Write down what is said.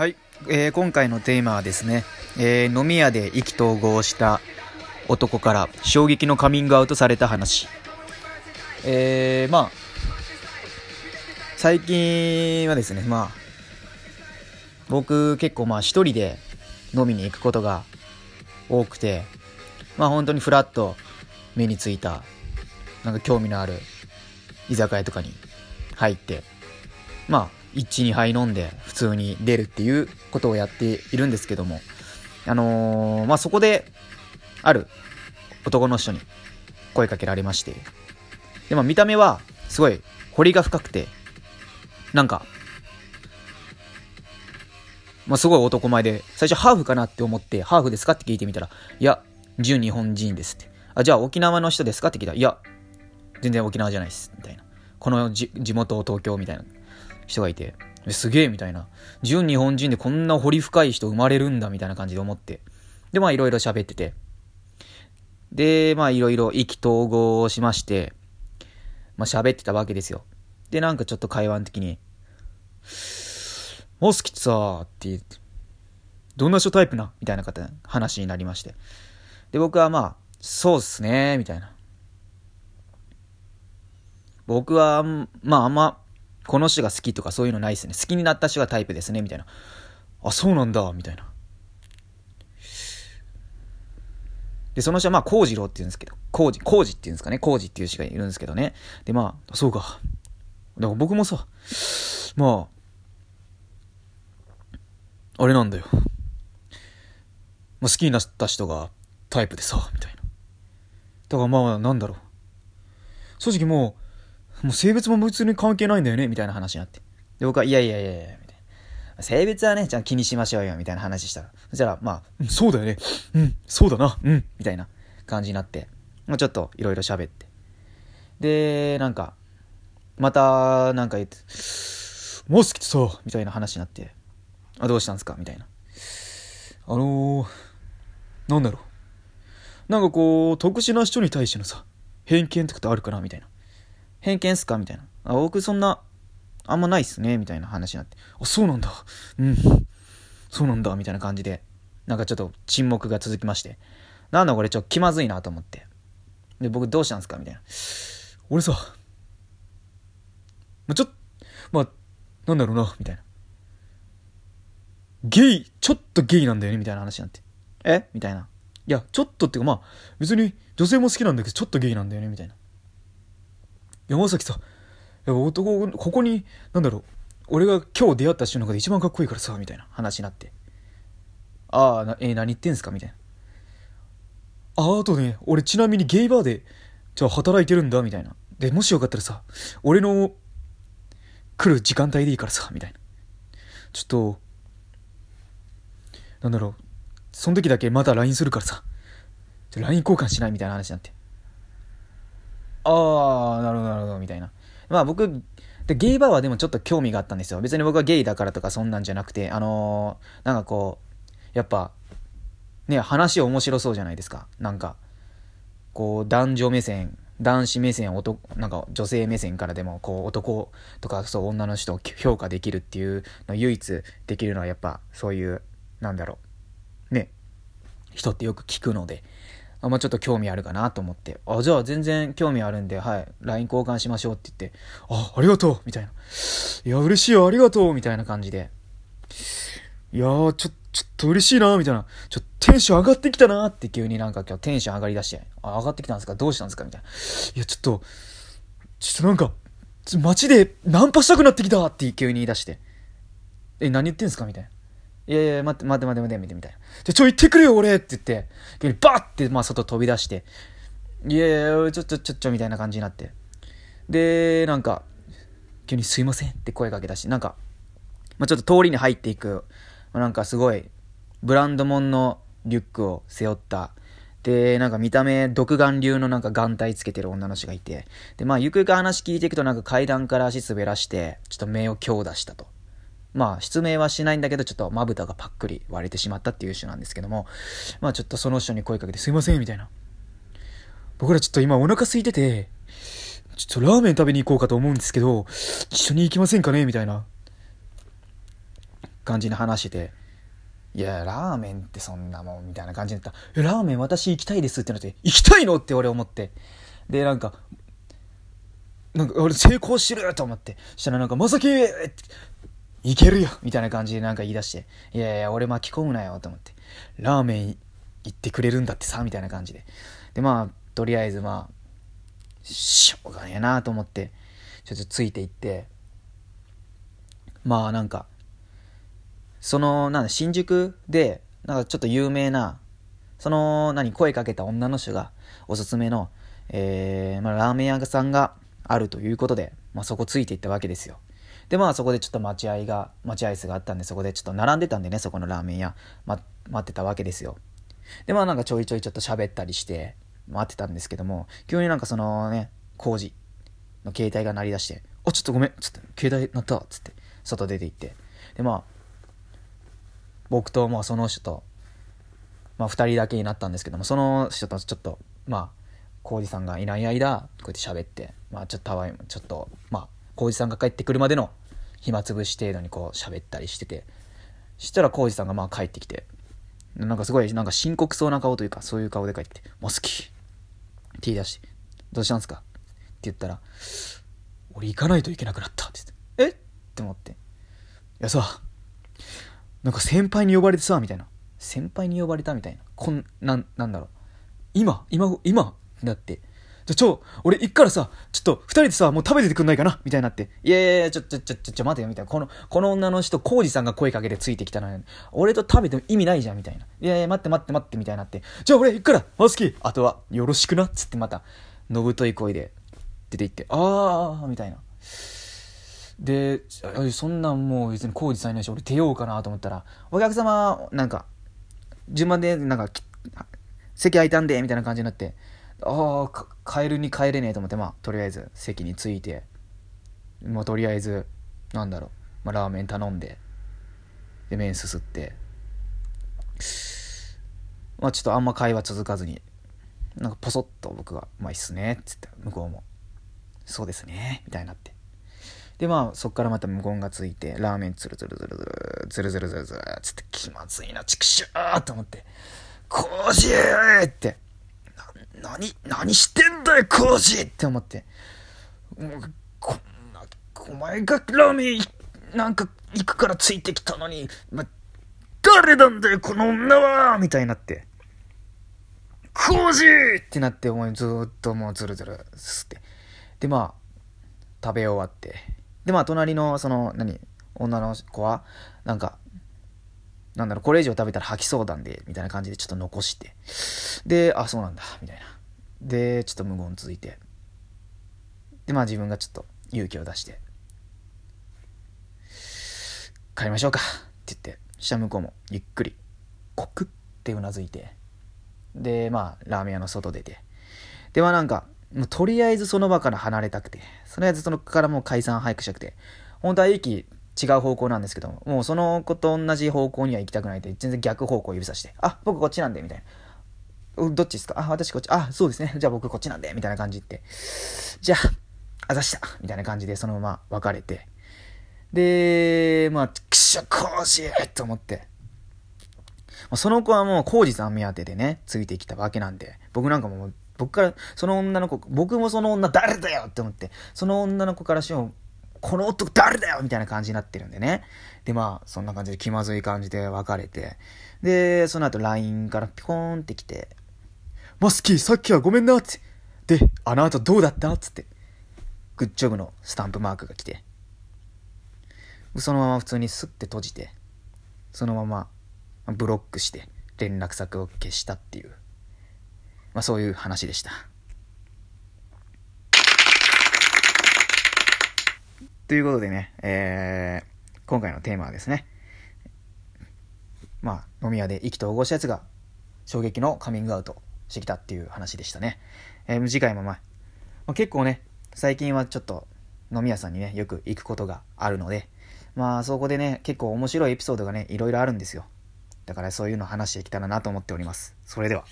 はい、えー今回のテーマはですね、えー飲み屋で意気投合した男から衝撃のカミングアウトされた話。えー、まあ、最近はですね、まあ、僕結構まあ一人で飲みに行くことが多くて、まあ本当にフラッと目についた、なんか興味のある居酒屋とかに入って、まあ、1、2杯飲んで普通に出るっていうことをやっているんですけども、あのーまあ、そこで、ある男の人に声かけられまして、で、まあ、見た目はすごい彫りが深くて、なんか、まあ、すごい男前で、最初ハーフかなって思って、ハーフですかって聞いてみたら、いや、純日本人ですって。あ、じゃあ沖縄の人ですかって聞いたら、いや、全然沖縄じゃないです、みたいな。このじ地元東京みたいな人がいて、すげえみたいな。純日本人でこんな掘り深い人生まれるんだみたいな感じで思って。で、まあいろいろ喋ってて。で、まあいろいろ意気投合しまして、まあ喋ってたわけですよ。で、なんかちょっと会話の時に、モスキってさ、って言って、どんな人タイプな？みたいな方話になりまして。で、僕はまあ、そうっすね、みたいな。僕は、まああんま、この人が好きとかそういうのないですね。好きになった人がタイプですね、みたいな。あ、そうなんだ、みたいな。で、その人はまあ、幸次郎って言うんですけど、幸次、幸次って言うんですかね、幸次っていう人がいるんですけどね。で、まあ、そうか。だから僕もさ、まあ、あれなんだよ。まあ、好きになった人がタイプでさ、みたいな。だからまあ、なんだろう。正直もう、もう性別も別に関係ないんだよね、みたいな話になって。で、僕は、いやいやいやいや、みたいな。性別はね、じゃあ気にしましょうよ、みたいな話したら。そしたら、まあ、うんそうだよね。うん、そうだな。うん、みたいな感じになって。まあ、ちょっといろいろ喋って。で、なんか、また、なんか言って、もう好きってさ、みたいな話になって。あ、どうしたんですか？みたいな。あのー、なんだろう。なんかこう、特殊な人に対してのさ、偏見ってことあるかな？みたいな。偏見っすか？みたいな。あ、僕そんな、あんまないっすねみたいな話になって。あ、そうなんだ。うん。そうなんだ。みたいな感じで、なんかちょっと沈黙が続きまして。なんだこれちょっと気まずいなと思って。で、僕どうしたんすか？みたいな。俺さ、まあ、ちょっ、まあ、なんだろうな、みたいな。ゲイ、ちょっとゲイなんだよねみたいな話になって。え？みたいな。いや、ちょっとっていうかまあ、別に女性も好きなんだけど、ちょっとゲイなんだよねみたいな。山崎さ、いや男、ここに、なんだろう、俺が今日出会った人の中で一番かっこいいからさ、みたいな話になって。ああ、えー何言ってんすか？みたいな。あ、あとね、俺ちなみにゲイバーで、じゃあ働いてるんだ、みたいな。で、もしよかったらさ、俺の来る時間帯でいいからさ、みたいな。ちょっと、なんだろう、その時だけまた LINE するからさ、LINE 交換しない？みたいな話になって。ああ、なるほど、なるほど、みたいな。まあ僕、でゲイバーはでもちょっと興味があったんですよ。別に僕はゲイだからとかそんなんじゃなくて、あのーなんかこう、やっぱ、ね、話面白そうじゃないですか。なんか、こう、男女目線、男子目線、男、なんか女性目線からでも、こう、男とか、そう、女の人を評価できるっていうの唯一できるのはやっぱ、そういう、なんだろう、ね、人ってよく聞くので、あまあ、ちょっと興味あるかなと思って、あ、じゃあ全然興味あるんで、はい、LINE 交換しましょうって言って、あ、ありがとうみたいな。いや、嬉しいよ、ありがとうみたいな感じで。いやー、ちょ、ちょっと嬉しいなみたいな。ちょ、テンション上がってきたなって急になんか今日テンション上がりだして、あ、上がってきたんですか？どうしたんですか？みたいな。いや、ちょっと、ちょっとなんか、街でナンパしたくなってきたって急に言い出して。え、何言ってんすか？みたいな。いやいや、待って、待って、待って、待って、みたいな。じゃ、ちょ、行ってくれよ、俺って言って、急にバッて、まあ、外飛び出して、いやいや、ちょ、ちょ、ちょ、ちょ、みたいな感じになって。で、なんか、急にすいませんって声かけ出し、なんか、まあ、ちょっと通りに入っていく、まあなんかすごい、ブランド物のリュックを背負った、で、なんか見た目、独眼流のなんか眼帯つけてる女の人がいて、で、まあ、ゆくゆく話聞いていくとなんか階段から足滑らして、ちょっと目を強打したと。まあ、失明はしないんだけど、ちょっとまぶたがパックリ割れてしまったっていう人なんですけども、まあちょっとその人に声かけて、すいません、みたいな。僕らちょっと今お腹空いてて、ちょっとラーメン食べに行こうかと思うんですけど、一緒に行きませんかね？みたいな。感じに話してて、いや、ラーメンってそんなもん、みたいな感じになった。ラーメン私行きたいですってなって、行きたいの？って俺思って。で、なんか、なんか俺成功してると思って。したらなんか、まさきいけるよみたいな感じでなんか言い出して、いやいや、俺巻き込むなよと思って。ラーメン行ってくれるんだってさ、みたいな感じで。で、まあ、とりあえずまあ、しょうがねえなと思って、ちょっとついていって、まあなんか、その、なんだ、新宿で、なんかちょっと有名な、その、何、声かけた女の人がおすすめの、えー、まあ、ラーメン屋さんがあるということで、まあ、そこついていったわけですよ。で、まあ、そこでちょっと待合が、待合室があったんで、そこでちょっと並んでたんでね、そこのラーメン屋、ま、待ってたわけですよ。で、まあ、なんかちょいちょいちょっと喋ったりして、待ってたんですけども、急になんかそのね、工事の携帯が鳴り出して、あ、ちょっとごめん、ちょっと携帯鳴ったっつって、外出て行って。で、まあ、僕とまあその人と、まあ2人だけになったんですけども、その人とちょっと、まあ、浩二さんがいない間、こうやって喋って、まあちょっとたわい、ちょっと、まあ、浩二さんが帰ってくるまでの暇つぶし程度にこう喋ったりしてて、したら浩二さんがまあ帰ってきて、なんかすごいなんか深刻そうな顔というか、そういう顔で帰ってきて、モスキって言い出して、どうしたんすか?って言ったら、俺行かないといけなくなったって言って、え？って思って。いやさ、なんか先輩に呼ばれてさ、みたいな。先輩に呼ばれたみたいな。こん、なん、なんだろう。今、今、今、だって。じゃ、ちょ、俺行くからさ、ちょっと二人でさ、もう食べててくんないかな？みたいになって。いやいやいや、ちょ、ちょ、ちょ、ちょ、ちょ、待てよ、みたいな。この、この女の人、コウジさんが声かけてついてきたのに、俺と食べても意味ないじゃん、みたいな。いやいや、待って待って待って、みたいになって。じゃあ俺行くから、マスキーあとは、よろしくな、つってまた、のぶとい声で出て行って、あー、みたいな。で、そんなんもう別に工事さんいないし、俺出ようかなと思ったら、お客様、なんか、順番で、なんか、席空いたんで、みたいな感じになって、ああ、帰るに帰れねえと思って、まあ、とりあえず席に着いて、まあ、とりあえず、なんだろう、まあ、ラーメン頼んで、で、麺すすって、まあ、ちょっとあんま会話続かずに、なんかポソッと僕が、まあいいっすね、っつって、向こうも、そうですね、みたいになって。で、まあ、そっからまた無言がついて、ラーメンツルツルツルツル、ツルツルツルツルつって気まずいな、チクシューと思って、コージーって、何、何してんだよ、コージ！って思って、もう、こんな、お前がラーメン、なんか、行くからついてきたのに、ま、誰なんだよ、この女は！みたいになって、コージ！ってなって、お前ずっともうズルズルすって。で、まあ、食べ終わって、で、まあ、隣の、その、何、女の子は、なんか、なんだろう、これ以上食べたら吐きそうなんで、みたいな感じでちょっと残して。で、あ、そうなんだ、みたいな。で、ちょっと無言続いて。で、まあ自分がちょっと勇気を出して、帰りましょうかって言って、下向こうもゆっくり、コクってうなずいて、で、まあ、ラーメン屋の外出て。で、まあなんか、もうとりあえずその場から離れたくて、そのやつそのからもう解散早くしたくて、本当は駅違う方向なんですけども、もうその子と同じ方向には行きたくないって全然逆方向を指さして、あ、僕こっちなんで、みたいな。どっちですか？あ、私こっち。あ、そうですね。じゃあ僕こっちなんで、みたいな感じって。じゃあ、あざした。みたいな感じでそのまま別れて。で、まあ、くしょ、コージーと思って。その子はもうコージさん目当てでね、ついてきたわけなんで、僕なんかも僕から、その女の子、僕もその女誰だよって思って、その女の子からしても、この男誰だよみたいな感じになってるんでね。で、まあ、そんな感じで気まずい感じで別れて、で、その後 LINE からピコーンって来て、マスキーさっきはごめんなって。で、あの後どうだったつって、グッジョブのスタンプマークが来て、そのまま普通にスッて閉じて、そのままブロックして連絡先を消したっていう。まあ、そういう話でした。ということでね、えー、今回のテーマはですね、まあ、飲み屋で意気投合したやつが衝撃のカミングアウトしてきたっていう話でしたね。えー、次回もまあ、まあ、結構ね、最近はちょっと飲み屋さんにね、よく行くことがあるので、まあそこでね、結構面白いエピソードがね、いろいろあるんですよ。だからそういうの話してきたらなと思っております。それでは。